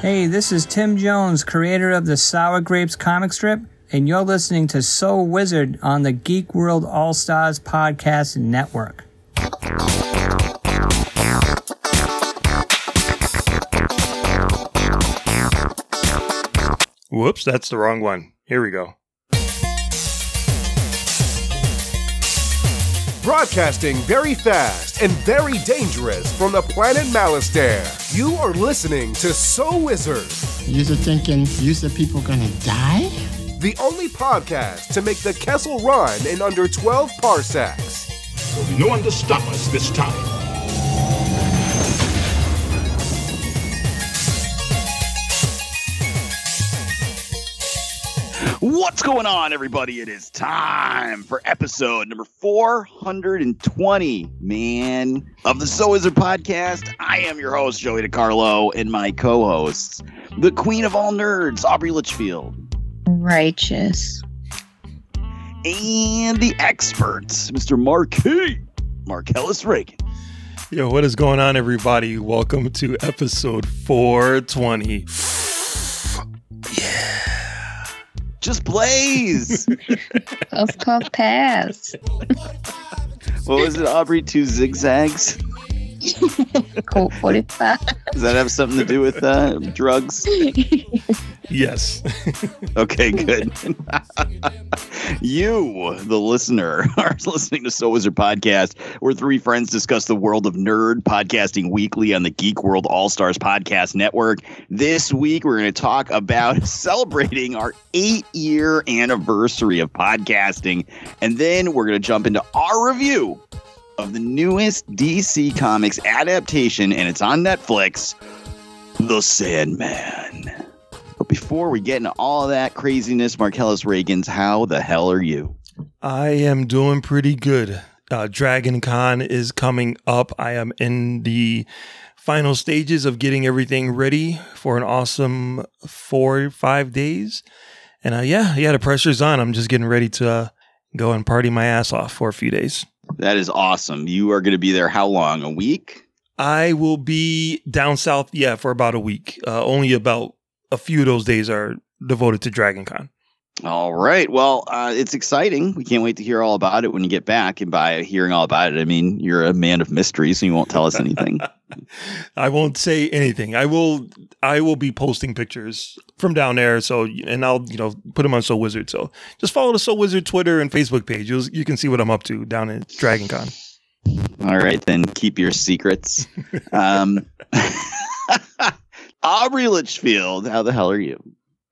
Hey, this is Tim Jones, creator of the Sour Grapes comic strip, and you're listening to So Wizard on the Geek World All Stars Podcast Network. Whoops, that's the wrong one. Here we go. Broadcasting very fast and very dangerous from the planet Malastare. You are listening to So Wizard, You are thinking, you said people gonna die? the only podcast to make the Kessel run in under 12 parsecs. There'll be no one to stop us this time. What's going on, everybody? It is time for episode number 420, man, of the So Wizard podcast. I am your host, Joey DiCarlo, and my co hosts, the queen of all nerds, Aubrey Litchfield, Righteous. and the experts, Mr. Mark K. Marcellus Reagan. Yo, what is going on, everybody? Welcome to episode 420. Just Blaze. of course, pass. what was it, Aubrey? Two zigzags? Colt 45. Does that have something to do with uh, drugs? Yes. Okay, good. you, the listener, are listening to So Is Wizard Podcast, where three friends discuss the world of nerd podcasting weekly on the Geek World All Stars Podcast Network. This week, we're going to talk about celebrating our eight year anniversary of podcasting. And then we're going to jump into our review of the newest DC Comics adaptation, and it's on Netflix The Sandman. Before we get into all that craziness, Marcellus Reagan's, how the hell are you? I am doing pretty good. Uh, Dragon Con is coming up. I am in the final stages of getting everything ready for an awesome four, five days. And uh, yeah, yeah, the pressure's on. I'm just getting ready to uh, go and party my ass off for a few days. That is awesome. You are going to be there how long? A week? I will be down south, yeah, for about a week. Uh, only about a few of those days are devoted to Dragon Con. All right. Well, uh, it's exciting. We can't wait to hear all about it when you get back. And by hearing all about it, I mean you're a man of mystery, so you won't tell us anything. I won't say anything. I will. I will be posting pictures from down there. So, and I'll you know put them on So Wizard. So just follow the So Wizard Twitter and Facebook page. You'll, you can see what I'm up to down at Dragon Con. all right, then keep your secrets. Um, Aubrey Litchfield, how the hell are you?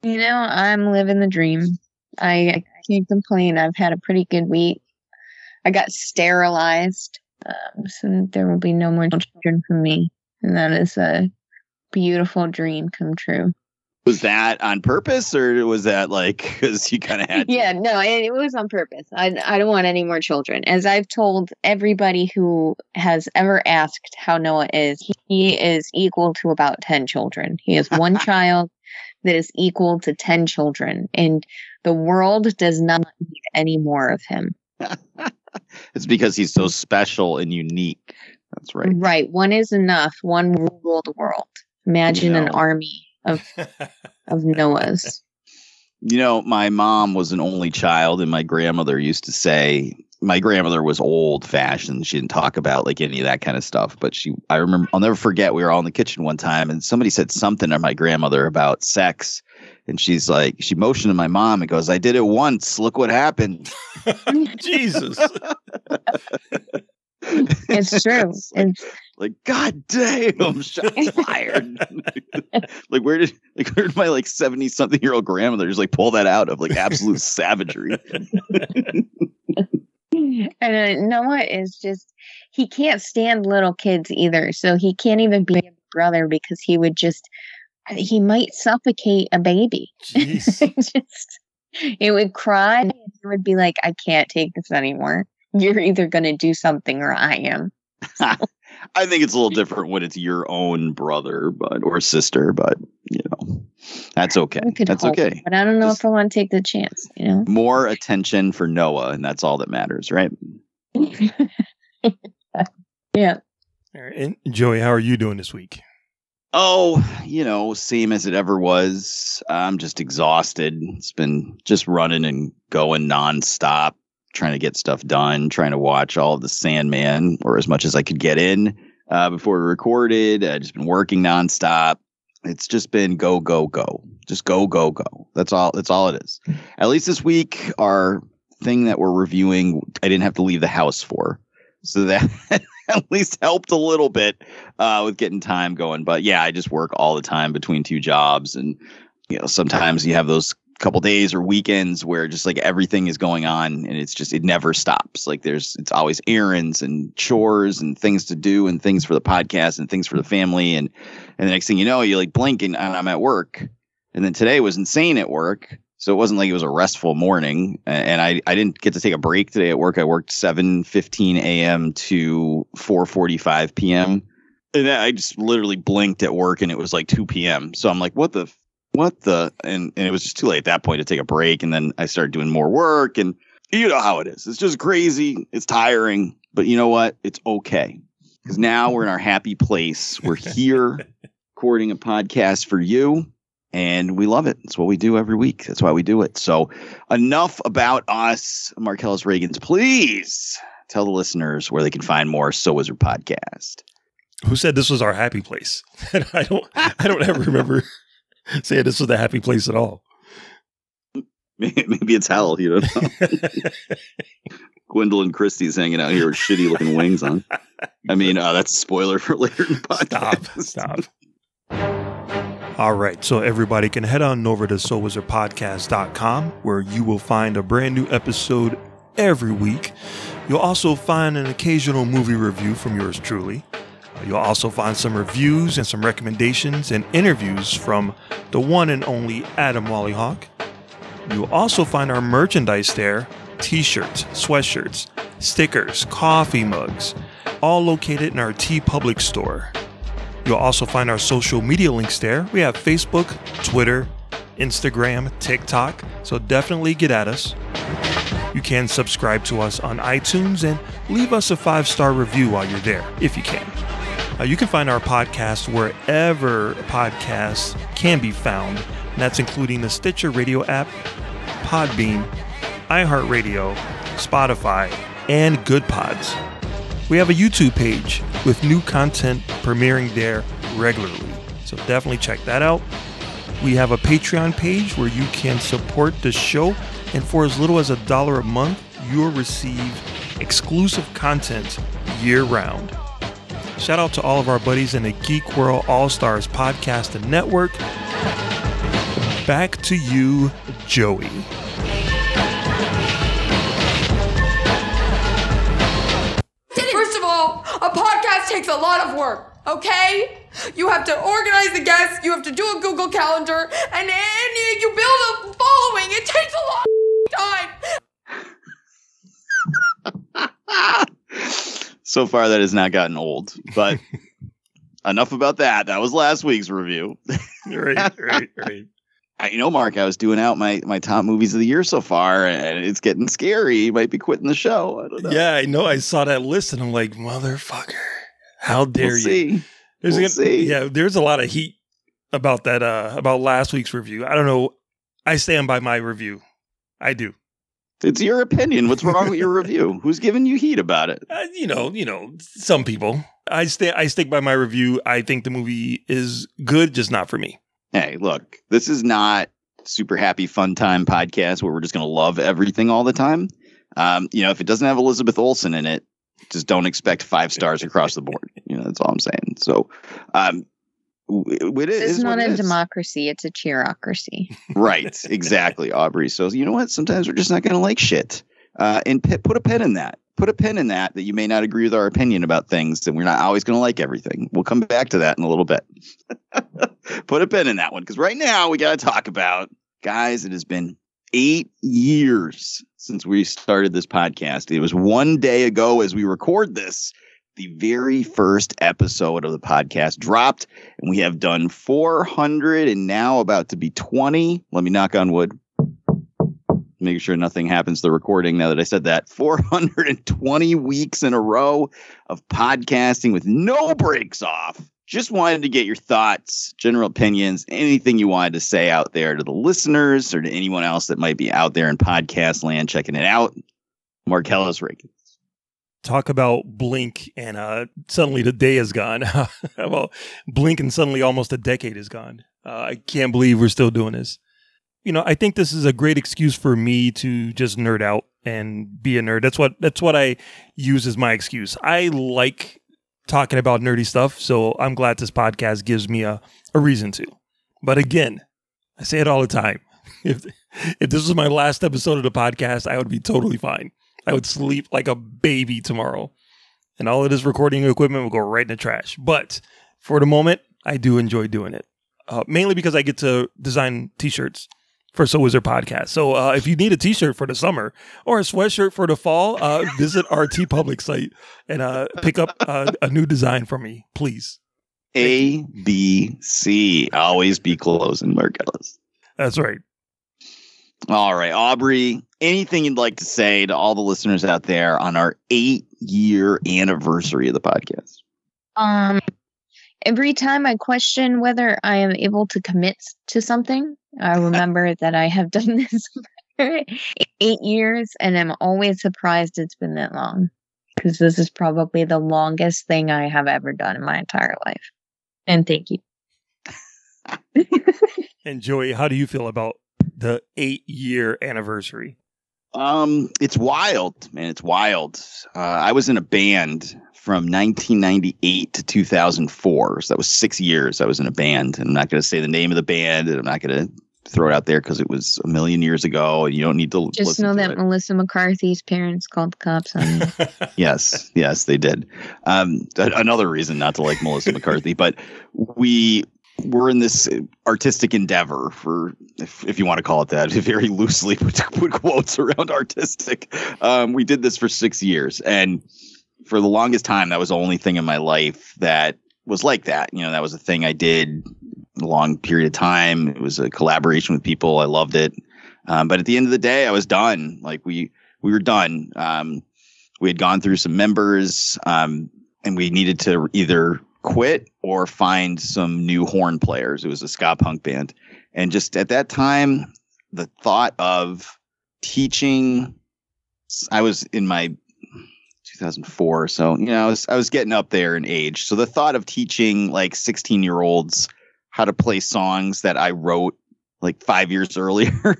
You know, I'm living the dream. I, I can't complain. I've had a pretty good week. I got sterilized, um, so there will be no more children from me. And that is a beautiful dream come true. Was that on purpose, or was that like because you kind of had? to? Yeah, no, it, it was on purpose. I, I don't want any more children. As I've told everybody who has ever asked how Noah is, he is equal to about 10 children. He has one child that is equal to 10 children, and the world does not need any more of him. It's because he's so special and unique. That's right. Right. One is enough. One will rule the world. Imagine an army of, of Noahs. You know, my mom was an only child, and my grandmother used to say, my grandmother was old fashioned. She didn't talk about like any of that kind of stuff. But she, I remember, I'll never forget, we were all in the kitchen one time, and somebody said something to my grandmother about sex. And she's like, she motioned to my mom and goes, I did it once. Look what happened. Jesus. It's true. It's, Like, God damn, shots fired. like, where did like where did my like 70 something year old grandmother just like pull that out of like absolute savagery? and uh, Noah is just, he can't stand little kids either. So he can't even be a brother because he would just, he might suffocate a baby. Jeez. just, it would cry and he would be like, I can't take this anymore. You're either going to do something or I am. I think it's a little different when it's your own brother, but or sister, but you know, that's okay. That's hope, okay. But I don't know Just- if I want to take the chance, you know? More attention for Noah, and that's all that matters, right? yeah. All right. And Joey, how are you doing this week? Oh, you know, same as it ever was. I'm just exhausted. It's been just running and going nonstop, trying to get stuff done, trying to watch all of the Sandman or as much as I could get in uh, before we recorded. I just been working nonstop. It's just been go, go, go. Just go, go, go. That's all. That's all it is. At least this week, our thing that we're reviewing, I didn't have to leave the house for. So that at least helped a little bit uh, with getting time going. But yeah, I just work all the time between two jobs, and you know sometimes you have those couple days or weekends where just like everything is going on and it's just it never stops. Like there's it's always errands and chores and things to do and things for the podcast and things for the family. And and the next thing you know you like blink and, i'm at work. And then today was insane at work. So it wasn't like it was a restful morning. And i i didn't get to take a break today at work. I worked 7 15 a.m to 4 45 p.m and i just literally blinked at work and it was like 2 p.m so i'm like what the what the and, and it was just too late at that point to take a break. And then i started doing more work and you know how it is. It's just crazy. It's tiring but you know what? It's okay. Because now we're in our happy place. We're here recording a podcast for you and we love it. It's what we do every week. That's why we do it. So enough about us marcellus reagans. Please tell the listeners where they can find more so wizard podcast. Who said this was our happy place? I don't. I don't ever remember saying this was the happy place at all. maybe it's hell you don't know Gwendoline Christie's hanging out here with shitty looking wings on. I mean, uh, that's a spoiler for later in the podcast. Stop. Stop. All right. So everybody can head on over to SoWizardPodcast.com where you will find a brand new episode every week. You'll also find an occasional movie review from yours truly. You'll also find some reviews and some recommendations and interviews from the one and only Adam Wallyhawk. You'll also find our merchandise there t shirts, sweatshirts, stickers, coffee mugs, all located in our TeePublic store. You'll also find our social media links there. We have Facebook, Twitter, Instagram, TikTok, so definitely get at us. You can subscribe to us on iTunes and leave us a five star review while you're there, if you can. Uh, you can find our podcast wherever podcasts can be found, and that's including the Stitcher Radio app, Podbean, iHeartRadio, Spotify, and Goodpods. We have a YouTube page with new content premiering there regularly, so definitely check that out. We have a Patreon page where you can support the show, and for as little as a dollar a month, you'll receive exclusive content year round. Shout out to all of our buddies in the Geek World All Stars podcast and network. Back to you, Joey. First of all, a podcast takes a lot of work, okay? You have to organize the guests, you have to do a Google Calendar, and then you you build a following. It takes a lot of time. so far, that has not gotten old, but enough about that. That was last week's review. Right, right, right. I- You know, Mark, I was doing out my, my top movies of the year so far, and it's getting scary. You might be quitting the show. I don't know. Yeah, I know. I saw that list and I'm like, motherfucker, how dare we'll you? see. There's We'll a- see. Yeah, there's a lot of heat about that. Uh, about last week's review. I don't know. I stand by my review. I do. It's your opinion. What's wrong with your review? Who's giving you heat about it? Uh, you know, you know, some people. I stay. I stick by my review. I think the movie is good, just not for me. Hey, look, this is not super happy fun time podcast where we're just going to love everything all the time. Um, you know, if it doesn't have Elizabeth Olsen in it, just don't expect five stars across the board. You know, that's all I'm saying. So, um, it is It's not what it a democracy, it's a cheerocracy. right? Exactly, Aubrey. So you know what? Sometimes we're just not going to like shit. Uh, and p- put a pin in that. Put a pin in that. That you may not agree with our opinion about things, and we're not always going to like everything. We'll come back to that in a little bit. put a pin in that one because right now we got to talk about guys. It has been eight years since we started this podcast. It was one day ago as we record this. The very first episode of the podcast dropped, and we have done 400 and now about to be 20. Let me knock on wood. Make sure nothing happens to the recording now that I said that. 420 weeks in a row of podcasting with no breaks off. just wanted to get your thoughts, general opinions, anything you wanted to say out there to the listeners or to anyone else that might be out there in podcast land checking it out. Marcellus Reagan. Talk about Blink and uh, suddenly the day is gone. well, Blink and suddenly almost a decade is gone. Uh, I can't believe we're still doing this. You know, I think this is a great excuse for me to just nerd out and be a nerd. That's what that's what I use as my excuse. I like talking about nerdy stuff, so I'm glad this podcast gives me a, a reason to. But again, I say it all the time. If if this was my last episode of the podcast, I would be totally fine. I would sleep like a baby tomorrow. And all of this recording equipment will go right in the trash. But for the moment, I do enjoy doing it. Uh, mainly because I get to design t-shirts for So Wizard Podcast. So uh, if you need a T-shirt for the summer or a sweatshirt for the fall, uh, visit our Public site and uh, pick up uh, a new design for me, please. A B C. Always be closing, Marcellus. That's right. All right, Aubrey. Anything you'd like to say to all the listeners out there on our eight-year anniversary of the podcast? Um, every time I question whether I am able to commit to something, I remember that I have done this for eight years, and I'm always surprised it's been that long because this is probably the longest thing I have ever done in my entire life. And thank you. and Joey, how do you feel about the eight year anniversary? Um, it's wild, man. It's wild. Uh, I was in a band from 1998 to 2004. So that was six years I was in a band. And I'm not going to say the name of the band, and I'm not going to throw it out there because it was a million years ago, and you don't need to just know that it. Melissa McCarthy's parents called the cops on you. yes, yes, they did. Um, another reason not to like Melissa McCarthy, but we we're in this artistic endeavor for if, if you want to call it that very loosely put, put quotes around artistic. Um, we did this for six years and for the longest time that was the only thing in my life that was like that. You know that was a thing i did a long period of time. It was a collaboration with people. I loved it. Um, but at the end of the day i was done. Like we we were done. Um, we had gone through some members um, and we needed to either quit or find some new horn players. It was a ska punk band. And just at that time, the thought of teaching, I was in my 2004. So, you know, I was, I was getting up there in age. So the thought of teaching like 16 year olds how to play songs that I wrote like five years earlier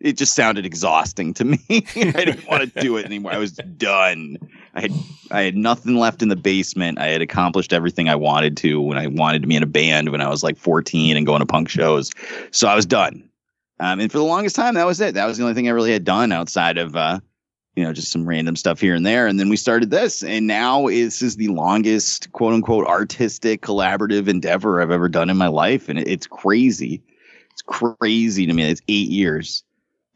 it just sounded exhausting to me. I didn't want to do it anymore. I was done. I had I had nothing left in the basement. I had accomplished everything I wanted to when I wanted to be in a band when I was like 14 and going to punk shows. So I was done. Um, and for the longest time, that was it. That was the only thing I really had done outside of uh, you know, just some random stuff here and there. And then we started this, and now this is the longest quote unquote artistic collaborative endeavor I've ever done in my life. And it's crazy. It's crazy to me. It's eight years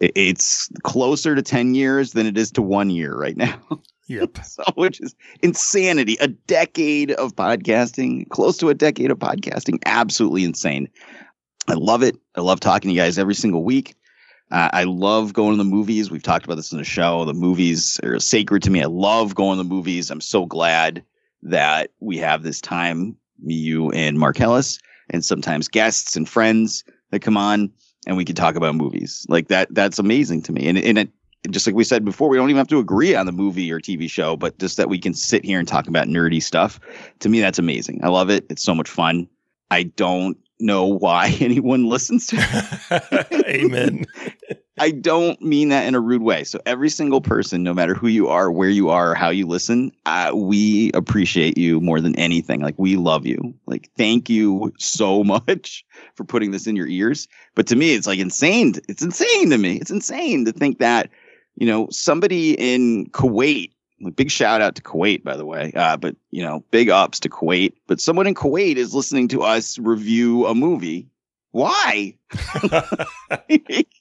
it's closer to 10 years than it is to one year right now. Yep. so, which is insanity. A decade of podcasting, close to a decade of podcasting. Absolutely insane. I love it. I love talking to you guys every single week. Uh, I love going to the movies. We've talked about this in the show. The movies are sacred to me. I love going to the movies. I'm so glad that we have this time, me, you, and Marcellus, and sometimes guests and friends that come on and we can talk about movies like that. That's amazing to me. And, and it, just like we said before, we don't even have to agree on the movie or TV show, but just that we can sit here and talk about nerdy stuff. To me, that's amazing. I love it. It's so much fun. I don't know why anyone listens to it. Amen. I don't mean that in a rude way. So every single person, no matter who you are, where you are, how you listen, uh, we appreciate you more than anything. Like we love you. Like thank you so much for putting this in your ears. But to me, it's like insane. It's insane to me. It's insane to think that you know somebody in Kuwait. Big shout out to Kuwait, by the way. Uh, but you know, big ups to Kuwait. But someone in Kuwait is listening to us review a movie. Why?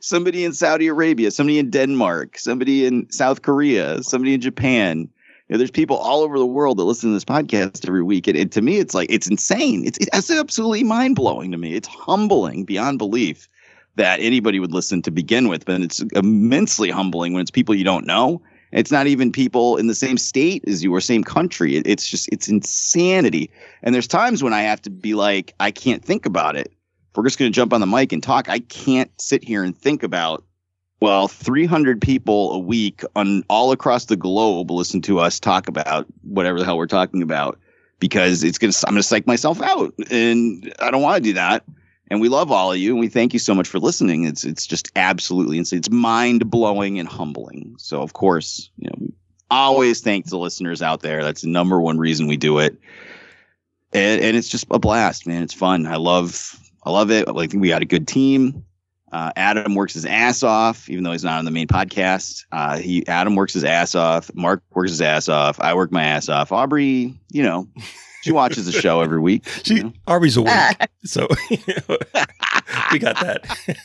somebody in Saudi Arabia, somebody in Denmark, somebody in South Korea, somebody in Japan. You know, there's people all over the world that listen to this podcast every week. And, and to me, it's like, it's insane. It's, it's absolutely mind blowing to me. It's humbling beyond belief that anybody would listen to begin with. But it's immensely humbling when it's people you don't know It's not even people in the same state as you or same country. It, it's just it's insanity. And there's times when I have to be like, I can't think about it. If we're just going to jump on the mic and talk, I can't sit here and think about. Well, 300 people a week on all across the globe listen to us talk about whatever the hell we're talking about because it's gonna I'm gonna psych myself out, and I don't want to do that. And we love all of you, and we thank you so much for listening. It's it's just absolutely insane. It's mind blowing and humbling. So of course, you know, always thank the listeners out there. That's the number one reason we do it. And, and it's just a blast, man. It's fun. I love I love it. I think we got a good team. Uh, Adam works his ass off, even though he's not on the main podcast. Uh, he Adam works his ass off. Mark works his ass off. I work my ass off. Aubrey, you know, she watches the show every week. She you know? Aubrey's awake, so we got that.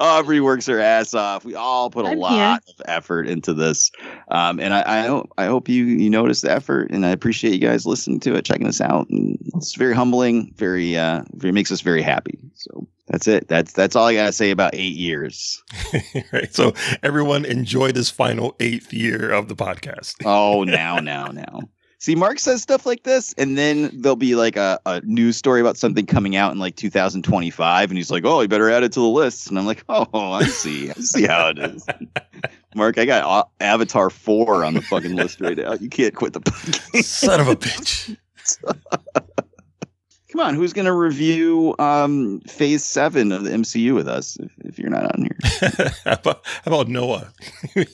Aubrey works her ass off. We all put a I'm lot of effort into this, um, and I, I hope I hope you you notice the effort, and I appreciate you guys listening to it, checking us out. And it's very humbling, very uh, very makes us very happy. So that's it. That's that's all I gotta say about eight years. right. So everyone enjoy this final eighth year of the podcast. Oh, now, now, now. See, Mark says stuff like this, and then there'll be like a, a news story about something coming out in like 2025, and he's like, "Oh, you better add it to the list." And I'm like, "Oh, I see, I see how it is." Mark, I got Avatar four on the fucking list right now. You can't quit the podcast. Son of a bitch. Come on, who's gonna review um, Phase Seven of the MCU with us if, if you're not on here? how, about, how about Noah? he'll,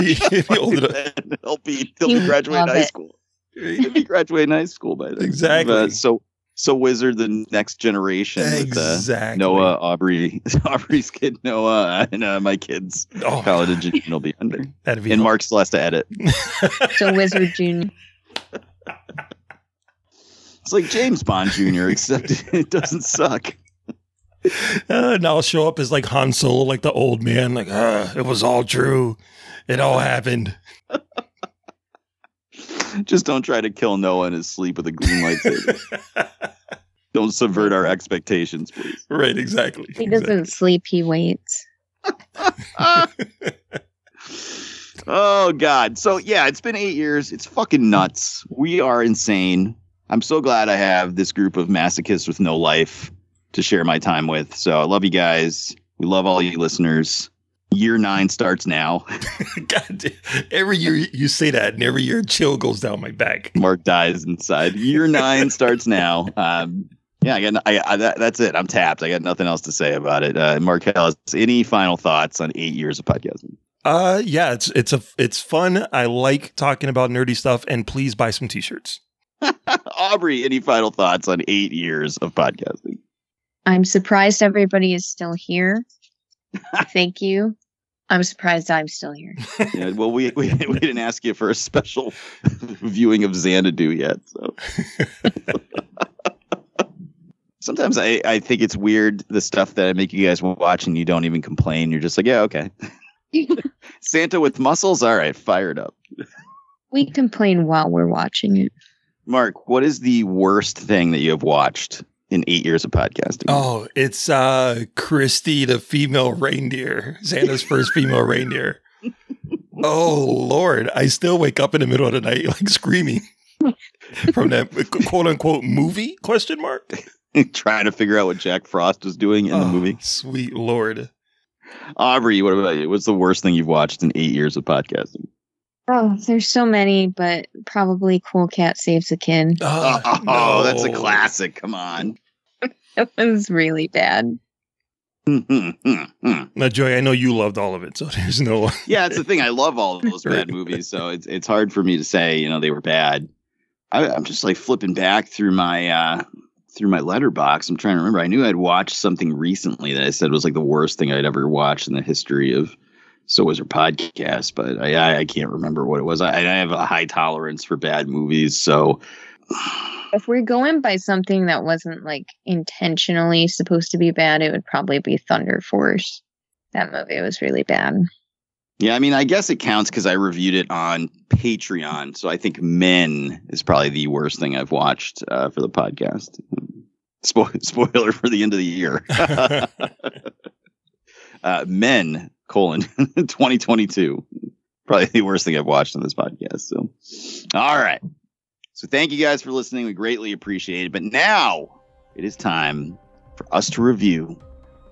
be, he'll be old enough. he'll be he'll be graduating high it. school. He'll be graduating high school by then. Exactly. Uh, so so wizard the next generation with uh, Exactly. Noah, Aubrey, Aubrey's kid Noah, and uh, my kids Oh, college and will be under. that'd be And Mark still has to edit. So Wizard Junior. It's like James Bond Jr., except it doesn't suck. Uh, now I'll show up as like Han Solo, like the old man, like, uh, it was all true. It all happened. Just don't try to kill Noah in his sleep with a green lightsaber. don't subvert our expectations, please. right, exactly. He doesn't sleep. He waits. Oh God. So yeah, it's been eight years. It's fucking nuts. We are insane. I'm so glad I have this group of masochists with no life to share my time with. So I love you guys. We love all you listeners. Year nine starts now. God, every year you say that, and every year a chill goes down my back. Mark dies inside. Year nine starts now. Um, yeah, I got. I, I, that, that's it. I'm tapped. I got nothing else to say about it. Uh, Marcellus, any final thoughts on eight years of podcasting? Uh, yeah, it's it's a it's fun. I like talking about nerdy stuff, and please buy some t-shirts. Aubrey, any final thoughts on eight years of podcasting? I'm surprised everybody is still here. Thank you. I'm surprised I'm still here. yeah, well, we, we we didn't ask you for a special viewing of Xanadu yet, so. Sometimes I, I think it's weird the stuff that I make you guys watch and you don't even complain. You're just like, yeah, okay. Santa with muscles, all right, fired up. We complain while we're watching it. Mark, what is the worst thing that you have watched in eight years of podcasting? Oh, it's uh Christy, the female reindeer, Santa's first female reindeer. Oh Lord, I still wake up in the middle of the night like screaming from that quote unquote movie question mark. Trying to figure out what Jack Frost was doing in the Oh, movie. Sweet Lord. Aubrey, what about you? What's the worst thing you've watched in eight years of podcasting? Oh, there's so many, but probably Cool Cat Saves a Kid. Oh, oh, that's a classic. Come on. It was really bad. Now, Joy, I know you loved all of it, so there's no. yeah, it's the thing. I love all of those bad movies, so it's it's hard for me to say you know they were bad. I, I'm just like flipping back through my uh through my Letterboxd. I'm trying to remember. I knew I'd watched something recently that I said was like the worst thing I'd ever watched in the history of So Was Her podcast, but I I, I can't remember what it was. I, I have a high tolerance for bad movies, so If we're going by something that wasn't like intentionally supposed to be bad, it would probably be Thunder Force. That movie was really bad. Yeah, I mean, I guess it counts because I reviewed it on Patreon. So I think Men is probably the worst thing I've watched uh, for the podcast. Spo- spoiler for the end of the year. uh, Men colon 2022. Probably the worst thing I've watched on this podcast. So, all right. So, thank you guys for listening. We greatly appreciate it. But now it is time for us to review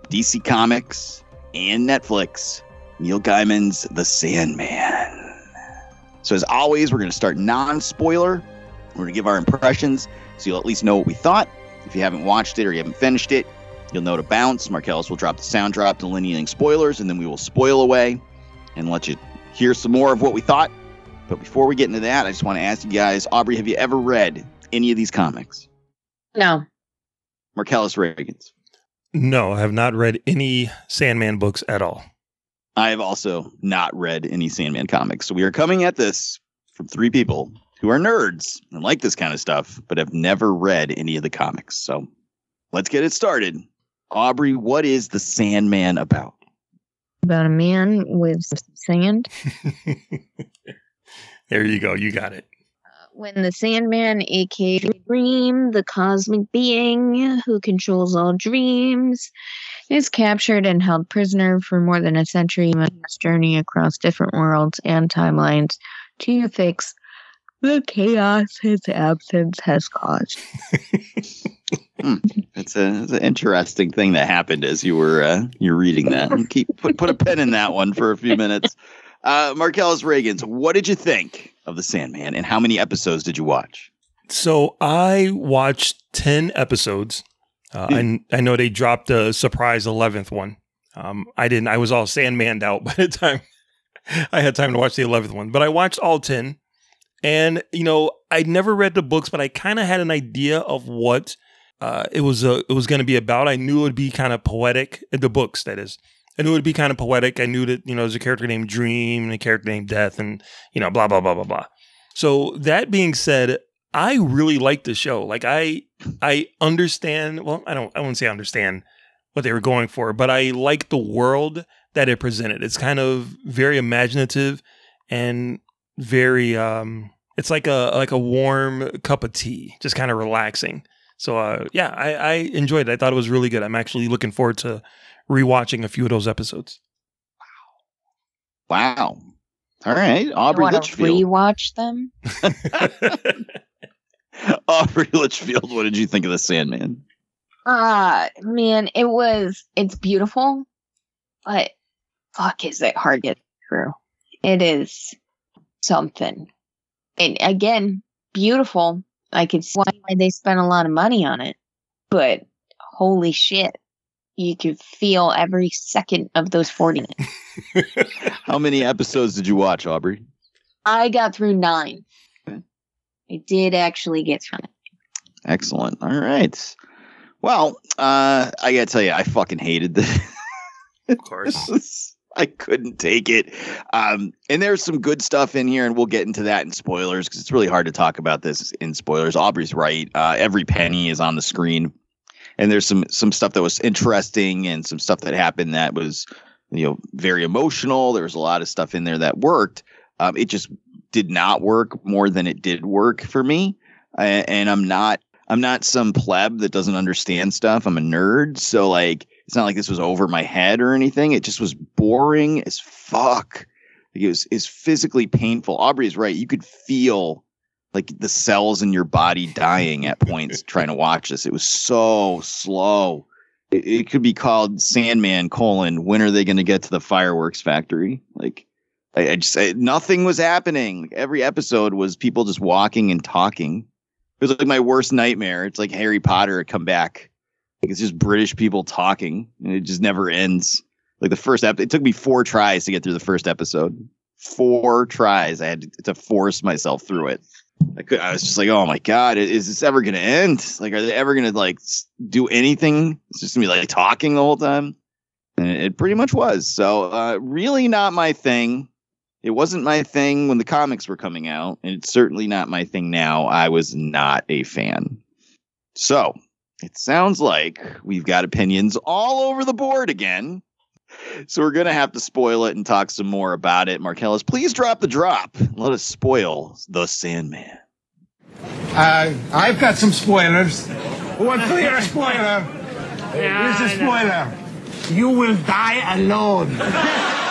DC Comics and Netflix, Neil Gaiman's The Sandman. So, as always, we're going to start non spoiler. We're going to give our impressions so you'll at least know what we thought. If you haven't watched it or you haven't finished it, you'll know to bounce. Marcellus will drop the sound drop delineating spoilers, and then we will spoil away and let you hear some more of what we thought. But before we get into that, I just want to ask you guys Aubrey, have you ever read any of these comics? No. Marcellus Reagans. No, I have not read any Sandman books at all. I have also not read any Sandman comics. So we are coming at this from three people who are nerds and like this kind of stuff, but have never read any of the comics. So let's get it started. Aubrey, what is the Sandman about? About a man with sand. there you go. You got it. When the Sandman, aka Dream, the cosmic being who controls all dreams, is captured and held prisoner for more than a century, must journey across different worlds and timelines to fix the chaos his absence has caused. hmm. It's a it's an interesting thing that happened as you were uh, you're reading that. Keep put put a pen in that one for a few minutes. Uh, Marcellus Reagans, what did you think of the Sandman, and how many episodes did you watch? So I watched ten episodes. Uh, I I know they dropped a surprise eleventh one. Um, I didn't. I was all Sandmaned out by the time I had time to watch the eleventh one, but I watched all ten. And you know, I never read the books, but I kind of had an idea of what uh, it was. Uh, it was going to be about. I knew it would be kind of poetic. The books, that is. I knew it would be kind of poetic. I knew that you know there's a character named Dream and a character named Death, and you know, blah blah blah blah blah. So that being said, I really like the show. Like I, I understand. Well, I don't. I wouldn't say understand what they were going for, but I like the world that it presented. It's kind of very imaginative and very um it's like a like a warm cup of tea just kind of relaxing so uh yeah I, I enjoyed it. I thought it was really good. I'm actually looking forward to rewatching a few of those episodes. Wow. Wow all right. Aubrey you litchfield. rewatch them? Aubrey litchfield what did you think of the sandman? Uh man it was it's beautiful but fuck is it hard to get through? It is something. And again, beautiful. I could see why they spent a lot of money on it. But holy shit, you could feel every second of those 40 minutes. How many episodes did you watch, Aubrey? I got through nine. Okay. I did actually get through it. Excellent. All right. Well, uh, I gotta tell you, I fucking hated this. Of course. I couldn't take it. Um, and there's some good stuff in here, and we'll get into that in spoilers because it's really hard to talk about this in spoilers. Aubrey's right. Uh, every penny is on the screen, and there's some some stuff that was interesting and some stuff that happened that was you know very emotional. There was a lot of stuff in there that worked. Um, it just did not work more than it did work for me, and, and I'm not I'm not some pleb that doesn't understand stuff. I'm a nerd, so like it's not like this was over my head or anything. It just was boring as fuck. Like it was is physically painful. Aubrey is right. You could feel like the cells in your body dying at points trying to watch this. It was so slow. It, it could be called Sandman colon. When are they going to get to the fireworks factory? Like I, I just I, nothing was happening. Like every episode was people just walking and talking. It was like my worst nightmare. It's like Harry Potter had come back like it's just British people talking, and it just never ends. Like the first episode, it took me four tries to get through the first episode. Four tries. I had to, force myself through it. I could. I was just like, oh my god, is this ever gonna end? Like, are they ever gonna like do anything? It's just gonna be like talking the whole time. And it pretty much was. So, uh, really not my thing. It wasn't my thing when the comics were coming out, and it's certainly not my thing now. I was not a fan. So, it sounds like we've got opinions all over the board again. So we're going to have to spoil it and talk some more about it. Marcellus, please drop the drop. Let us spoil the Sandman. Uh, I've got some spoilers. Who wants to spoiler? Yeah, Here's a spoiler. You will die alone.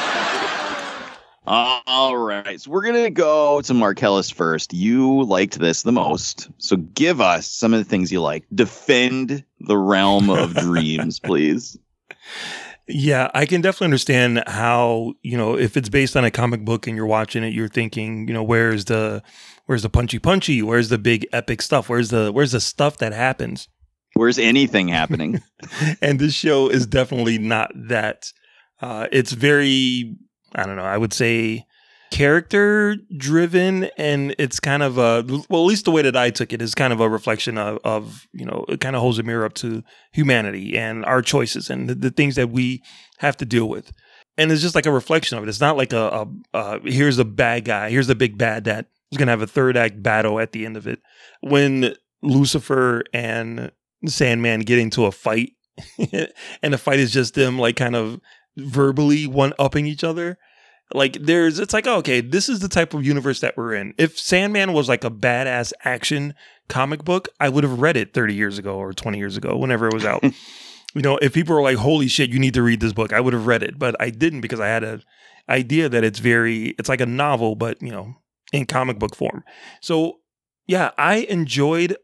All right. So we're going to go to Marcellus first. You liked this the most. So give us some of the things you like. Defend the realm of dreams, please. Yeah, I can definitely understand how, you know, if it's based on a comic book and you're watching it, you're thinking, you know, where's the where's the punchy punchy? Where's the big epic stuff? Where's the where's the stuff that happens? Where's anything happening? and this show is definitely not that. Uh, it's very, I don't know, I would say character driven and it's kind of a well at least the way that i took it is kind of a reflection of, of you know it kind of holds a mirror up to humanity and our choices and the, the things that we have to deal with. And it's just like a reflection of it. It's not like a, a, a here's a bad guy here's a big bad that is going to have a third act battle at the end of it. When lucifer and sandman get into a fight and the fight is just them like kind of verbally one upping each other like there's it's like okay this is the type of universe that we're in. If sandman was like a badass action comic book i would have read it 30 years ago or 20 years ago whenever it was out. You know if people were like holy shit you need to read this book i would have read it but i didn't because i had an idea that it's very it's like a novel but you know in comic book form. So yeah i enjoyed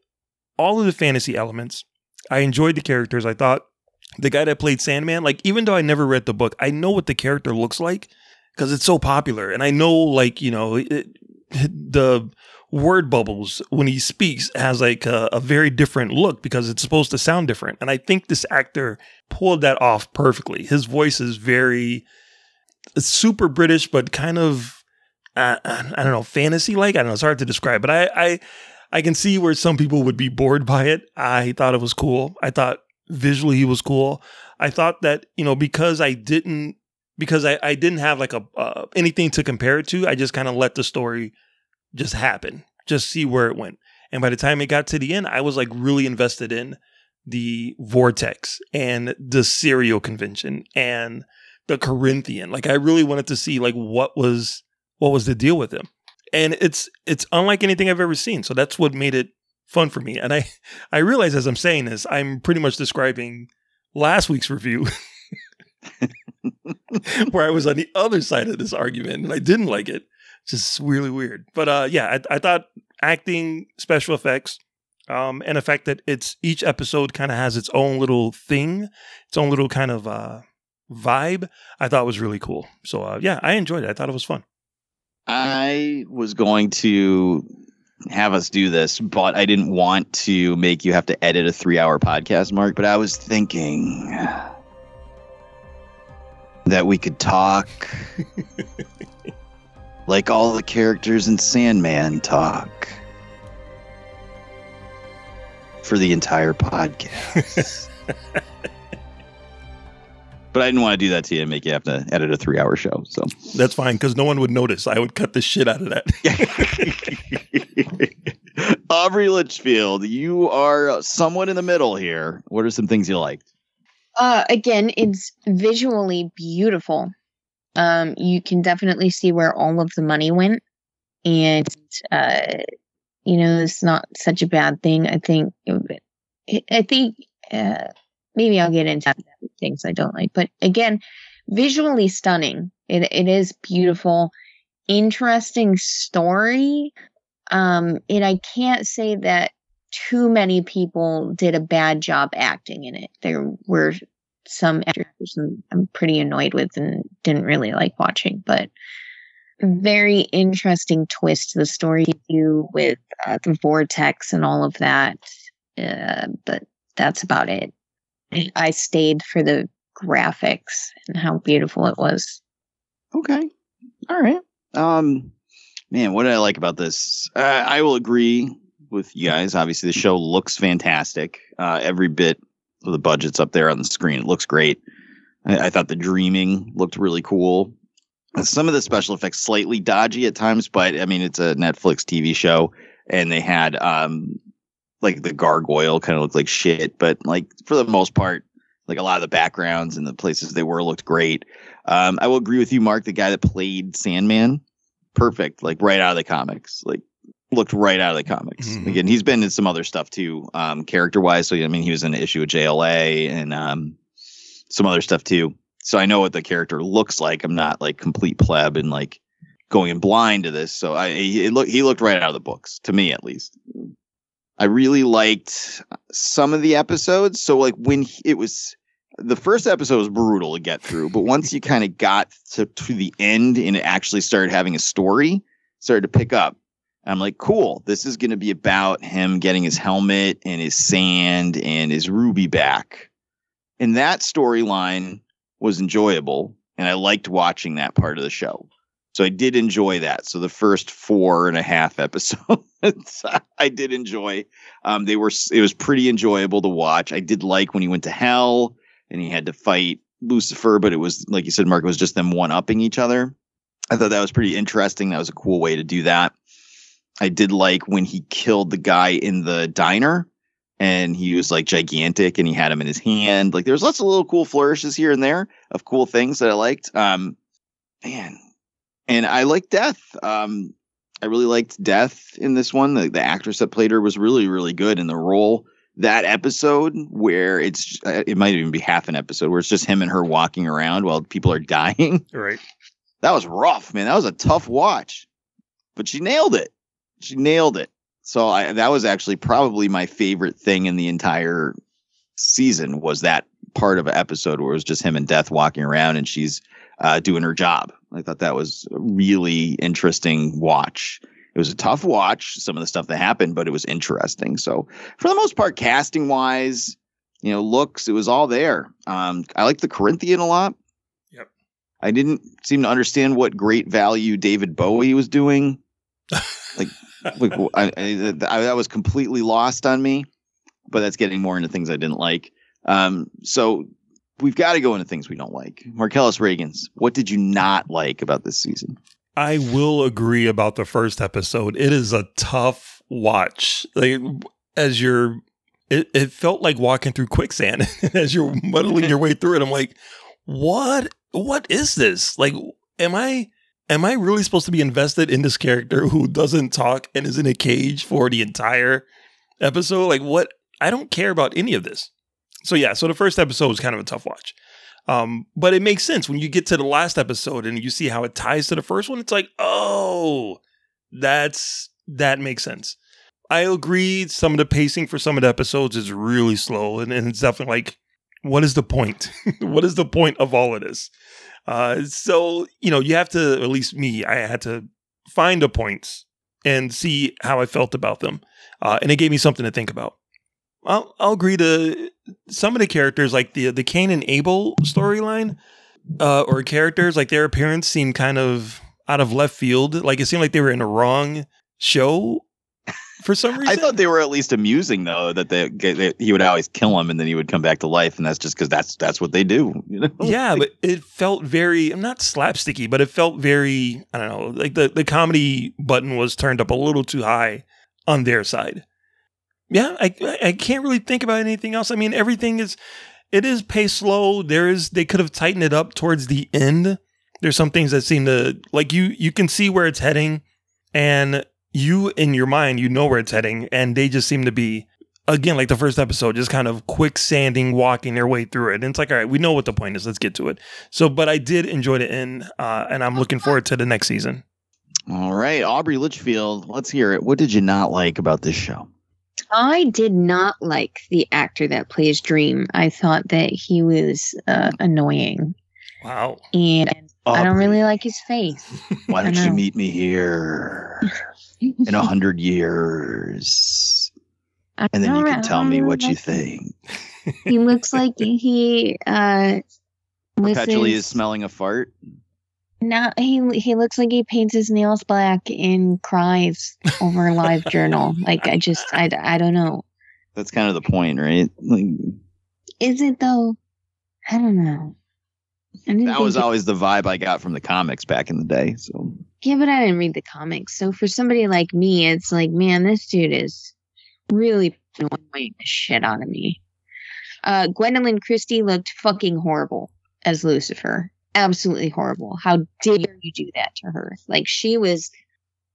all of the fantasy elements. I enjoyed the characters. I thought the guy that played sandman like even though i never read the book i know what the character looks like because it's so popular. And I know, like, you know, it, the word bubbles when he speaks has like a, a, very different look because it's supposed to sound different. And I think this actor pulled that off perfectly. His voice is very super British, but kind of, uh, I don't know, fantasy like. I don't know. It's hard to describe, but I, I, I can see where some people would be bored by it. I thought it was cool. I thought visually he was cool. I thought that, you know, because I didn't because I, I didn't have like a uh, anything to compare it to. I just kind of let the story just happen, just see where it went. And by the time it got to the end, I was like really invested in the vortex and the serial convention and the Corinthian. Like I really wanted to see like what was what was the deal with him. And it's it's unlike anything I've ever seen. So that's what made it fun for me. And I I realize as I'm saying this, I'm pretty much describing last week's review. where I was on the other side of this argument and I didn't like it. Just really weird. But uh, yeah, I, I thought acting, special effects, um, and the fact that it's each episode kind of has its own little thing, its own little kind of uh, vibe, I thought was really cool. So uh, yeah, I enjoyed it. I thought it was fun. I was going to have us do this, but I didn't want to make you have to edit a three hour podcast, Mark. But I was thinking that we could talk like all the characters in Sandman talk for the entire podcast. but I didn't want to do that to you and make you have to edit a three hour show. So that's fine because no one would notice. I would cut the shit out of that. Aubrey Litchfield, you are somewhat in the middle here. What are some things you liked? Uh, again, it's visually beautiful. Um, you can definitely see where all of the money went, and uh, you know it's not such a bad thing. I think. I think uh, maybe I'll get into things I don't like, but again, visually stunning. It it is beautiful, interesting story. Um, and I can't say that too many people did a bad job acting in it. There were some actors I'm pretty annoyed with and didn't really like watching, but very interesting twist to the story to do with uh, the vortex and all of that. Uh, but that's about it. I stayed for the graphics and how beautiful it was. Okay. All right. Um, man, what did I like about this? Uh, I will agree with you guys. Obviously, the show looks fantastic. Uh, every bit of the budget's up there on the screen. It looks great. I, I thought the dreaming looked really cool. Some of the special effects slightly dodgy at times, but I mean it's a Netflix TV show, and they had um like the gargoyle kind of looked like shit, but like for the most part, like a lot of the backgrounds and the places they were looked great. Um, I will agree with you, Mark. The guy that played Sandman, perfect, like right out of the comics. Like looked right out of the comics. Mm-hmm. Again, he's been in some other stuff too, um, character wise. So I mean, he was in an issue of JLA and um, some other stuff too. So I know what the character looks like. I'm not like complete pleb and like going blind to this. So I he looked he looked right out of the books to me at least. I really liked some of the episodes. So like when he, it was the first episode was brutal to get through, but once you kind of got to, to the end and it actually started having a story, started to pick up. I'm like, cool. This is going to be about him getting his helmet and his sand and his ruby back. And that storyline was enjoyable. And I liked watching that part of the show. So I did enjoy that. So the first four and a half episodes, I did enjoy. Um, they were, it was pretty enjoyable to watch. I did like when he went to hell and he had to fight Lucifer, but it was, like you said, Mark, it was just them one upping each other. I thought that was pretty interesting. That was a cool way to do that. I did like when he killed the guy in the diner and he was like gigantic and he had him in his hand. Like there's lots of little cool flourishes here and there of cool things that I liked. Um, man, and I like Death. Um, I really liked Death in this one. The, the actress that played her was really, really good in the role. That episode where it's, uh, it might even be half an episode where it's just him and her walking around while people are dying. Right. That was rough, man. That was a tough watch, but she nailed it. She nailed it. So I, that was actually probably my favorite thing in the entire season was that part of an episode where it was just him and Death walking around and she's uh, doing her job. I thought that was a really interesting watch. It was a tough watch, some of the stuff that happened, but it was interesting. So for the most part, casting wise, you know, looks, it was all there. Um, I like the Corinthian a lot. Yep. I didn't seem to understand what great value David Bowie was doing. like, like I, I, I, that was completely lost on me. But that's getting more into things I didn't like. Um, so we've got to go into things we don't like. Mm-hmm. Marcellus Reagans, what did you not like about this season? I will agree about the first episode. It is a tough watch. Like as you're it, it felt like walking through quicksand as you're muddling your way through it. I'm like, what what is this? Like am I am I really supposed to be invested in this character who doesn't talk and is in a cage for the entire episode? Like what I don't care about any of this. So yeah, so the first episode was kind of a tough watch. Um, but it makes sense when you get to the last episode and you see how it ties to the first one. It's like, oh, that's that makes sense. I agree. Some of the pacing for some of the episodes is really slow, and, and it's definitely like, what is the point? what is the point of all of this? Uh, so you know, you have to at least me. I had to find the points and see how I felt about them, uh, and it gave me something to think about. I'll, I'll agree to some of the characters, like the the Cain and Abel storyline, uh, or characters like their appearance seemed kind of out of left field. Like it seemed like they were in a wrong show for some reason. I thought they were at least amusing though. That they, they he would always kill him and then he would come back to life, and that's just because that's that's what they do. You know? Yeah, but it felt very. I'm not slapsticky, but it felt very. I don't know. Like the the comedy button was turned up a little too high on their side yeah, I I can't really think about anything else. I mean, everything is it is paced slow. There is they could have tightened it up towards the end. There's some things that seem to like you you can see where it's heading and you in your mind you know where it's heading and they just seem to be again like the first episode just kind of quicksanding walking their way through it and it's like all right we know what the point is let's get to it so but i did enjoy the end uh, and i'm looking forward to the next season all right aubrey litchfield let's hear it what did you not like about this show I did not like the actor that plays Dream. I thought that he was uh, annoying. Wow. And I don't really like his face. Why don't you meet me here in a hundred years? And then you can tell me what you think. he looks like he uh perpetually is smelling a fart. No, he he looks like he paints his nails black and cries over a live journal. Like I just I, I don't know. That's kind of the point, right? Like, Is it though? I don't know. I that was always the vibe I got from the comics back in the day. So yeah, but I didn't read the comics. So for somebody like me, it's like, man, this dude is really annoying the shit out of me. Uh, Gwendoline Christie looked fucking horrible as Lucifer absolutely horrible. How dare you do that to her? Like she was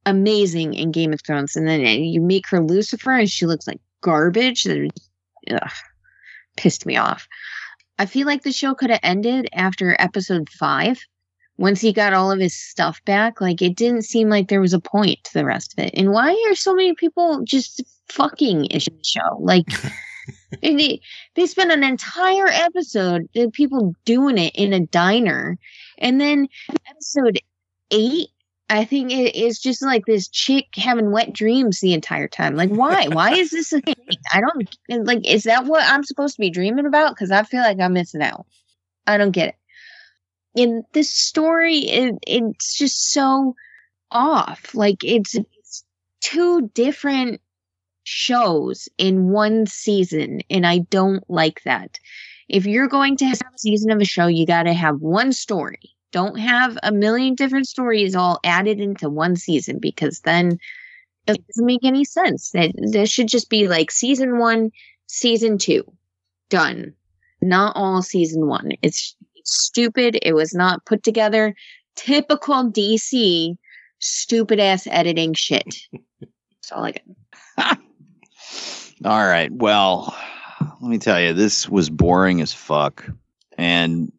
amazing in Game of Thrones, and then you make her Lucifer, and she looks like garbage. Ugh, pissed me off. I feel like the show could have ended after episode five, once he got all of his stuff back, like it didn't seem like there was a point to the rest of it. And why are so many people just fucking in the show? Like and they they spent an entire episode the people doing it in a diner, and then episode eight. I think it is just like this chick having wet dreams the entire time. Like, why? why is this a thing? I don't like. Is that what I'm supposed to be dreaming about? Because I feel like I'm missing out. I don't get it. In this story, it, it's just so off. Like it's, it's two different shows in one season, and I don't like that. If you're going to have a season of a show, you got to have one story. Don't have a million different stories all added into one season because then it doesn't make any sense. That there should just be like season one, season two, done. Not all season one. It's, it's stupid. It was not put together. Typical DC stupid ass editing shit. That's all I got. All right. Well, let me tell you, this was boring as fuck, and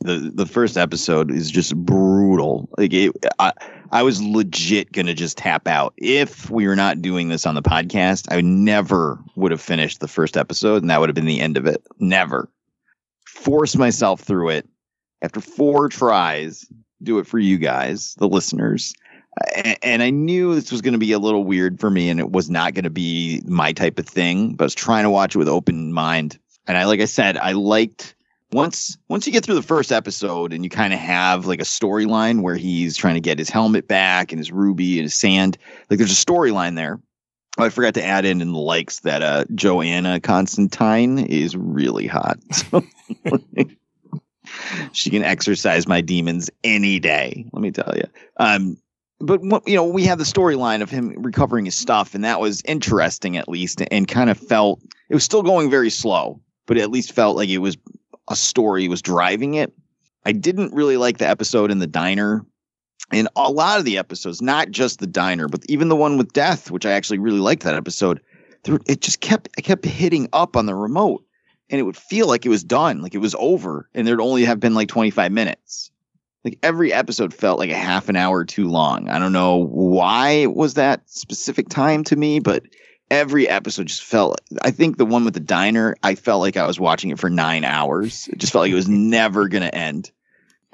the the first episode is just brutal. Like it, I, I was legit gonna just tap out if we were not doing this on the podcast. I never would have finished the first episode, and that would have been the end of it. Never force myself through it after four tries. Do it for you guys, the listeners and I knew this was going to be a little weird for me, and it was not going to be my type of thing. But I was trying to watch it with open mind, and I, like I said, I liked once once you get through the first episode and you kind of have like a storyline where he's trying to get his helmet back and his ruby and his sand. Like there's a storyline there. Oh, I forgot to add in in the likes that uh, Johanna Constantine is really hot. She can exercise my demons any day. Let me tell you. Um, but you know we had the storyline of him recovering his stuff and that was interesting at least and kind of felt it was still going very slow but at least felt like it was a story was driving it. I didn't really like the episode in the diner and a lot of the episodes not just the diner but even the one with death which i actually really liked that episode it just kept i kept hitting up on the remote and it would feel like it was done like it was over and there'd only have been like 25 minutes like every episode felt like a half an hour too long. I don't know why it was that specific time to me, but every episode just felt I think the one with the diner, I felt like I was watching it for 9 hours. It just felt like it was never going to end.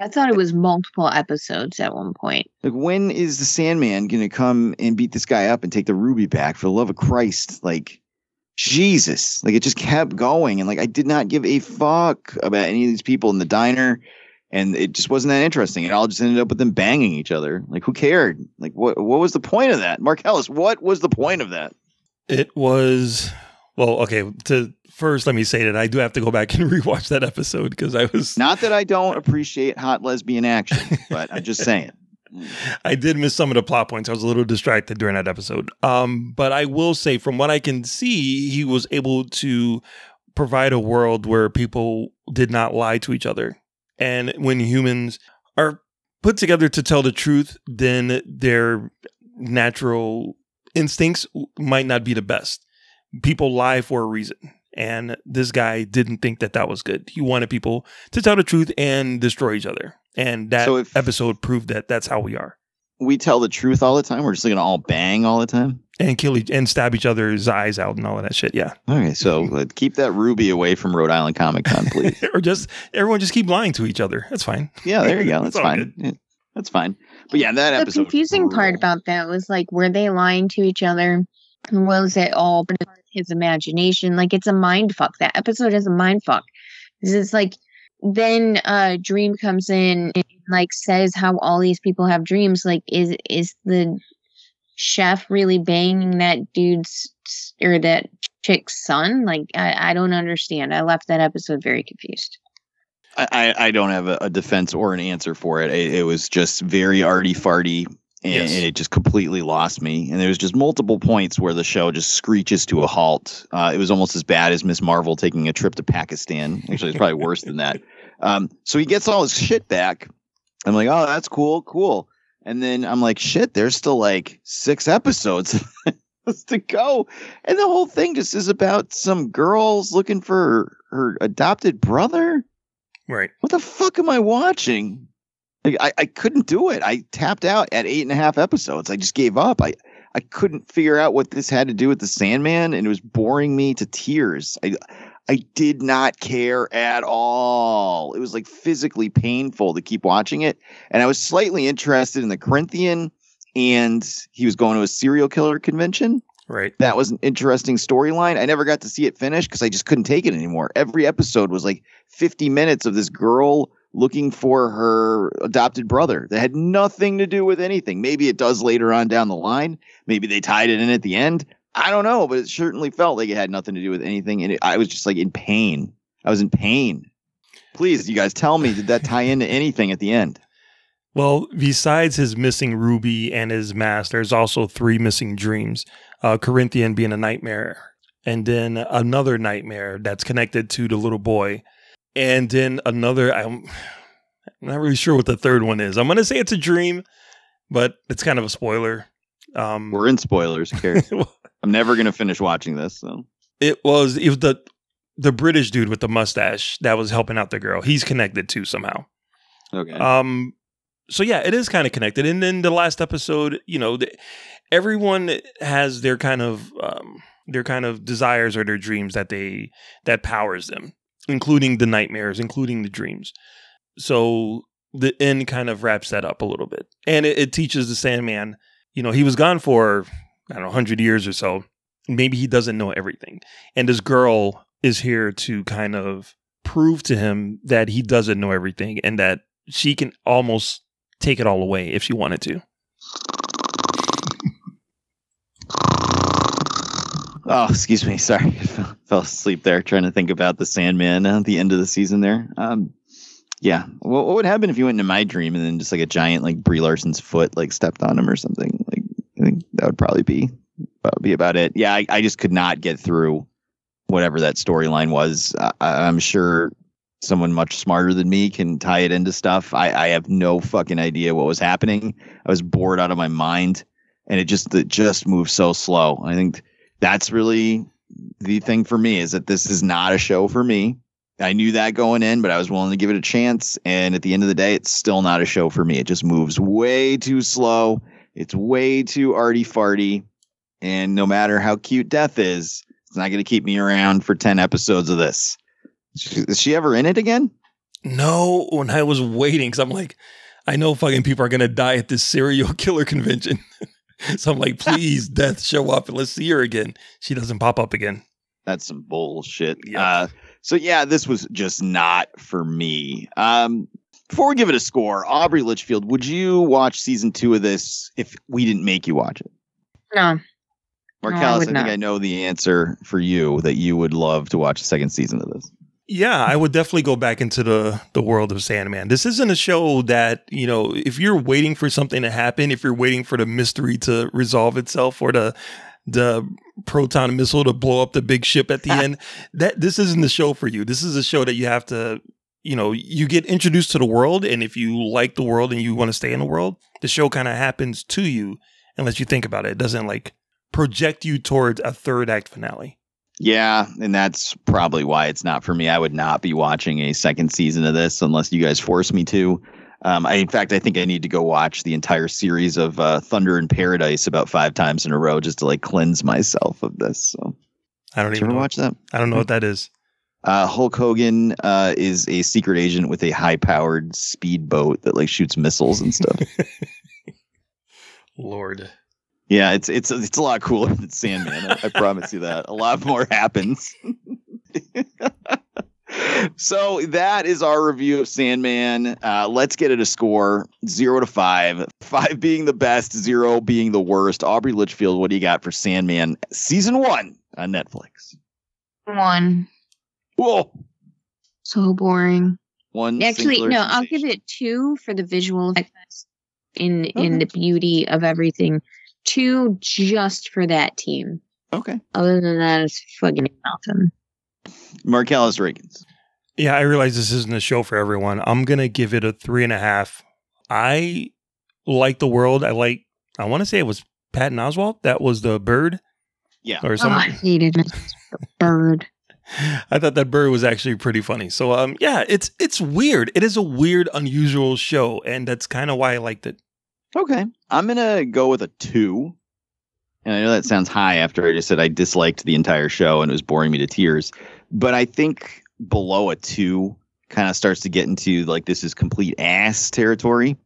I thought it was multiple episodes at one point. Like when is the Sandman going to come and beat this guy up and take the ruby back for the love of Christ? Like Jesus. Like it just kept going and like I did not give a fuck about any of these people in the diner and it just wasn't that interesting. It all just ended up with them banging each other. Like, who cared? Like, what what was the point of that, Mark Ellis, What was the point of that? It was well, okay. To first, let me say that I do have to go back and rewatch that episode because I was not that I don't appreciate hot lesbian action, but I'm just saying. I did miss some of the plot points. I was a little distracted during that episode. Um, but I will say, from what I can see, he was able to provide a world where people did not lie to each other and when humans are put together to tell the truth, then their natural instincts might not be the best. People lie for a reason. And this guy didn't think that that was good. He wanted people to tell the truth and destroy each other. And that so if, episode proved that that's how we are we tell the truth all the time? We're just gonna all bang all the time and kill each and stab each other's eyes out and all of that shit. Yeah. Okay, so uh, keep that ruby away from Rhode Island Comic Con, please. or just everyone just keep lying to each other. That's fine. Yeah, there you go. That's fine. Yeah, that's fine. But yeah, that the episode. The confusing part about that was like, were they lying to each other? And was it all his imagination? Like, it's a mind fuck. That episode is a mind fuck. It's like then uh Dream comes in and like says how all these people have dreams. Like, is is the chef really banging that dude's or that chick's son? Like, I, I don't understand. I left that episode very confused. I, I don't have a, a defense or an answer for it. it. it. was just very arty farty and, yes. and, it just completely lost me. And there was just multiple points where the show just screeches to a halt. Uh, it was almost as bad as Miss Marvel taking a trip to Pakistan. Actually, it's probably worse than that. Um, so he gets all his shit back. I'm like, oh, that's cool, cool. And then I'm like, shit, there's still like six episodes to go, and the whole thing just is about some girls looking for her adopted brother. Right. What the fuck am I watching? Like, I, I couldn't do it. I tapped out at eight and a half episodes. I just gave up. I, I couldn't figure out what this had to do with the Sandman, and it was boring me to tears. I I did not care at all. It was like physically painful to keep watching it. And I was slightly interested in the Corinthian, and he was going to a serial killer convention. Right. That was an interesting storyline. I never got to see it finish because I just couldn't take it anymore. Every episode was like 50 minutes of this girl looking for her adopted brother that had nothing to do with anything. Maybe it does later on down the line. Maybe they tied it in at the end. I don't know, but it certainly felt like it had nothing to do with anything. And it, I was just like in pain. I was in pain. Please, you guys tell me, did that tie into anything at the end? Well, besides his missing ruby and his mask, there's also three missing dreams. Uh, Corinthian being a nightmare, and then another nightmare that's connected to the little boy, and then another. I'm not really sure what the third one is. I'm gonna say it's a dream, but it's kind of a spoiler. Um, We're in spoilers. Who? I'm never gonna finish watching this. So it was it was the the British dude with the mustache that was helping out the girl. He's connected too somehow. okay. Um, so yeah, it is kind of connected. And then the last episode, you know, the, everyone has their kind of um, their kind of desires or their dreams that they that powers them, including the nightmares, including the dreams. So the end kind of wraps that up a little bit, and it, it teaches the Sandman. You know, he was gone for I don't know, hundred years or so. Maybe he doesn't know everything, and this girl is here to kind of prove to him that he doesn't know everything and that she can almost take it all away if she wanted to. Oh, excuse me. Sorry, fell asleep there trying to think about the Sandman at the end of the season. There. Um, yeah. What, what would happen if you went into my dream and then just like a giant like Brie Larson's foot like stepped on him or something? Like think that would probably be that would be about it. Yeah, I, I just could not get through whatever that storyline was. I, I'm sure someone much smarter than me can tie it into stuff. I, I have no fucking idea what was happening. I was bored out of my mind, and it just it just moved so slow. I think that's really the thing for me is that this is not a show for me. I knew that going in, but I was willing to give it a chance. And at the end of the day, it's still not a show for me. It just moves way too slow. It's way too arty farty. And no matter how cute Death is, it's not going to keep me around for 10 episodes of this. Is she ever in it again? No, when I was waiting, because I'm like, I know fucking people are gonna die at this serial killer convention. so I'm like, please, death, show up and let's see her again. She doesn't pop up again. That's some bullshit. Yep. Uh, so yeah, this was just not for me. Um, before we give it a score, Aubrey Litchfield, would you watch season two of this if we didn't make you watch it? No. Marcellus, would I think not. I know the answer for you that you would love to watch the second season of this. Yeah, I would definitely go back into the the world of Sandman. This isn't a show that, you know, if you're waiting for something to happen, if you're waiting for the mystery to resolve itself or the the proton missile to blow up the big ship at the end, that this isn't the show for you. This is a show that you have to, you know, you get introduced to the world and if you like the world and you want to stay in the world, the show kind of happens to you unless you think about it. It doesn't like project you towards a third act finale. Yeah, and that's probably why it's not for me. I would not be watching a second season of this unless you guys force me to. Um, I, in fact, I think I need to go watch the entire series of uh, Thunder in Paradise about five times in a row just to like cleanse myself of this. So, I don't did even watch that? I don't know what that is. Uh, Hulk Hogan uh, is a secret agent with a high-powered speedboat that like shoots missiles and stuff. Lord. yeah, it's it's it's a lot cooler than Sandman. I, I promise you that. A lot more happens. so that is our review of Sandman. Uh, let's get it a score: zero to five. Five being the best, zero being the worst. Aubrey Litchfield, what do you got for Sandman season one on Netflix? One. Whoa, So boring. one. Actually, no, I'll give it two for the visual effects in in the beauty of everything. Two just for that team. Okay, Other than that, it's fucking nothing. Marcellus Reagans. Yeah, I realize this isn't a show for everyone. I'm gonna give it a three and a half. I like the world. I like. I want to say it was Patton Oswalt. That was the bird Yeah. or Oh, I something. hated Mr. Bird. I thought that bird was actually pretty funny. So um yeah, it's it's weird. It is a weird, unusual show, and that's kind of why I liked it. Okay. I'm to go with a two. And I know that sounds high after I just said I disliked the entire show and it was boring me to tears. But I think below a two kind of starts to get into like this is complete ass territory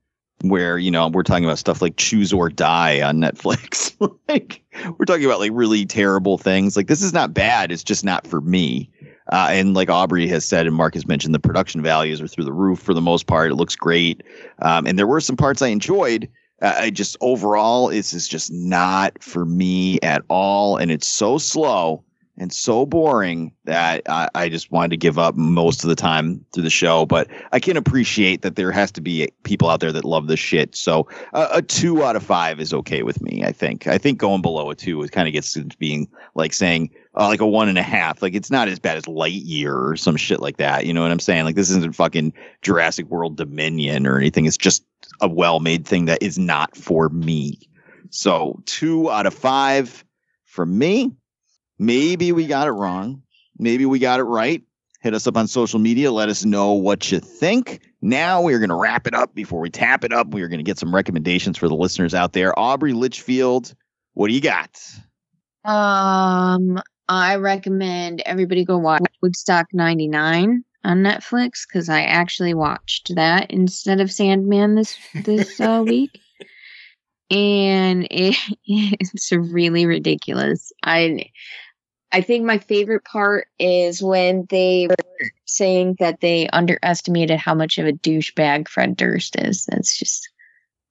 where, you know, we're talking about stuff like choose or die on Netflix. like we're talking about like really terrible things. Like this is not bad. It's just not for me. Uh, and like Aubrey has said, and Mark has mentioned, the production values are through the roof for the most part. It looks great, um, and there were some parts I enjoyed. Uh, I just overall, this is just not for me at all, and it's so slow and so boring that I, I just wanted to give up most of the time through the show. But I can appreciate that there has to be people out there that love this shit. So uh, a two out of five is okay with me. I think. I think going below a two, it kind of gets to being like saying uh, like a one and a half. Like it's not as bad as Lightyear or some shit like that. You know what I'm saying? Like this isn't fucking Jurassic World Dominion or anything. It's just a well-made thing that is not for me. So two out of five for me. Maybe we got it wrong. Maybe we got it right. Hit us up on social media. Let us know what you think. Now we are going to wrap it up. Before we tap it up, we are going to get some recommendations for the listeners out there. Aubrey Litchfield, what do you got? Um, I recommend everybody go watch Woodstock 99 on Netflix because I actually watched that instead of Sandman this this uh, week, and it, it's really ridiculous. I I think my favorite part is when they were saying that they underestimated how much of a douchebag Fred Durst is. That's just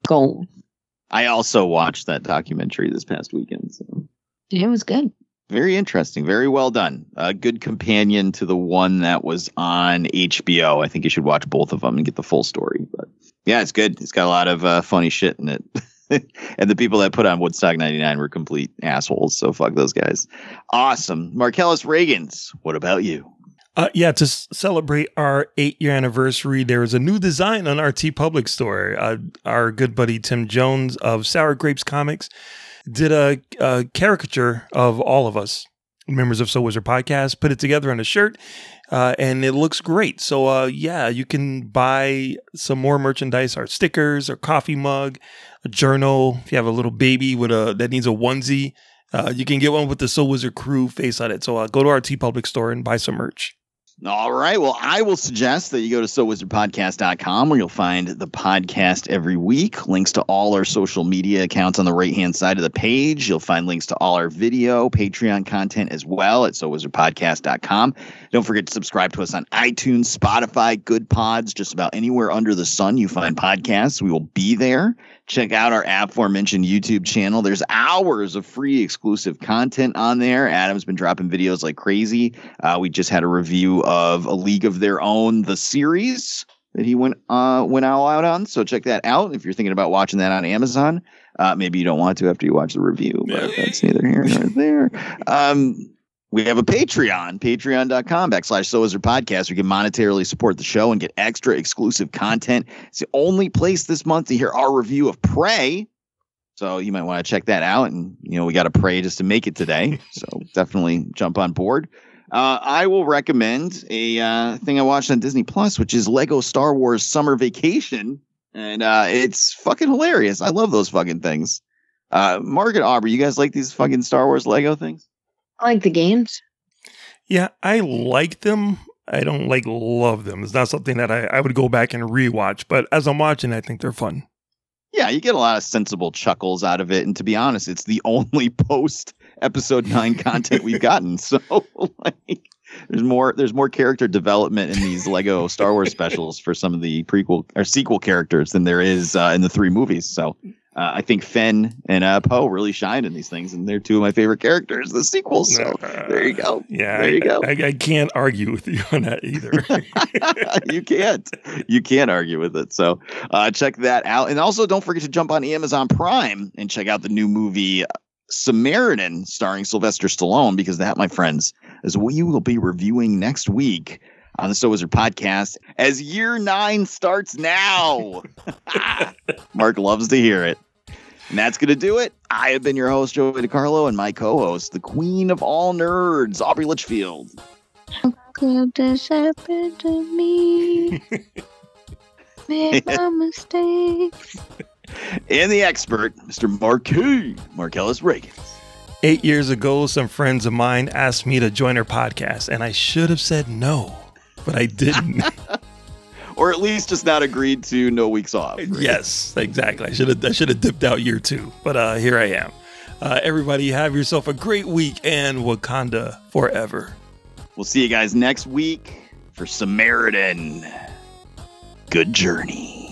gold. I also watched that documentary this past weekend. So It was good. very interesting, very well done. A good companion to the one that was on HBO. I think you should watch both of them and get the full story. But yeah, it's good. It's got a lot of uh, funny shit in it. and the people that put on Woodstock 99 were complete assholes. So fuck those guys. Awesome. Marcellus Reagans, what about you? Uh, yeah, to celebrate our eight year anniversary, there is a new design on our TeePublic store. Uh, our good buddy Tim Jones of Sour Grapes Comics did a, a caricature of all of us, members of So Wizard Podcast, put it together on a shirt, uh, and it looks great. So, uh, yeah, you can buy some more merchandise, our stickers, our coffee mug, a journal. If you have a little baby with a that needs a onesie, uh, you can get one with the So Wizard crew face on it. So, uh, go to our TeePublic store and buy some merch. All right. Well, I will suggest that you go to SoWizardPodcast.com where you'll find the podcast every week. Links to all our social media accounts on the right hand side of the page. You'll find links to all our video, Patreon content as well at SoWizardPodcast.com. Don't forget to subscribe to us on iTunes, Spotify, Goodpods, just about anywhere under the sun you find podcasts. We will be there. Check out our aforementioned YouTube channel. There's hours of free exclusive content on there. Adam's been dropping videos like crazy. Uh, we just had a review of A League of Their Own, the series that he went uh, went all out on. So check that out if you're thinking about watching that on Amazon. Uh, maybe you don't want to after you watch the review, but that's neither here nor there. Um, we have a Patreon, patreon.com backslash sowizardpodcast. You can monetarily support the show and get extra exclusive content. It's the only place this month to hear our review of Prey. So you might want to check that out. And, you know, we got to pray just to make it today. So definitely jump on board. Uh, I will recommend a uh, thing I watched on Disney Plus, which is Lego Star Wars Summer Vacation. And uh, it's fucking hilarious. I love those fucking things. Uh, Margaret Aubrey, you guys like these fucking Star Wars Lego things? I like the games. Yeah, I like them. I don't like love them. It's not something that I, I would go back and rewatch, but as I'm watching, I think they're fun. Yeah, you get a lot of sensible chuckles out of it. And to be honest, it's the only post episode nine content we've gotten. So like there's more there's more character development in these Lego Star Wars specials for some of the prequel or sequel characters than there is uh, in the three movies. So uh, I think Finn and uh, Poe really shined in these things, and they're two of my favorite characters. The sequels. So there you go. Yeah, there you go. I, I, can't argue with you on that either. you can't. You can't argue with it. So uh, check that out. And also don't forget to jump on Amazon Prime and check out the new movie Samaritan starring Sylvester Stallone because that, my friends, is what you will be reviewing next week on the So Wizard podcast as year nine starts now. Mark loves to hear it. And that's going to do it. I have been your host, Joey DiCarlo, and my co host, the queen of all nerds, Aubrey Litchfield. How could this happen to me? Made my mistakes. And the expert, Mr. Marquis Marcellus Reagan. Eight years ago, some friends of mine asked me to join their podcast, and I should have said no, but I didn't. Or at least just not agreed to no weeks off. yes, exactly. I should have I should have dipped out year two, but uh, here I am. Uh, everybody, have yourself a great week and Wakanda forever. We'll see you guys next week for Samaritan. Good journey.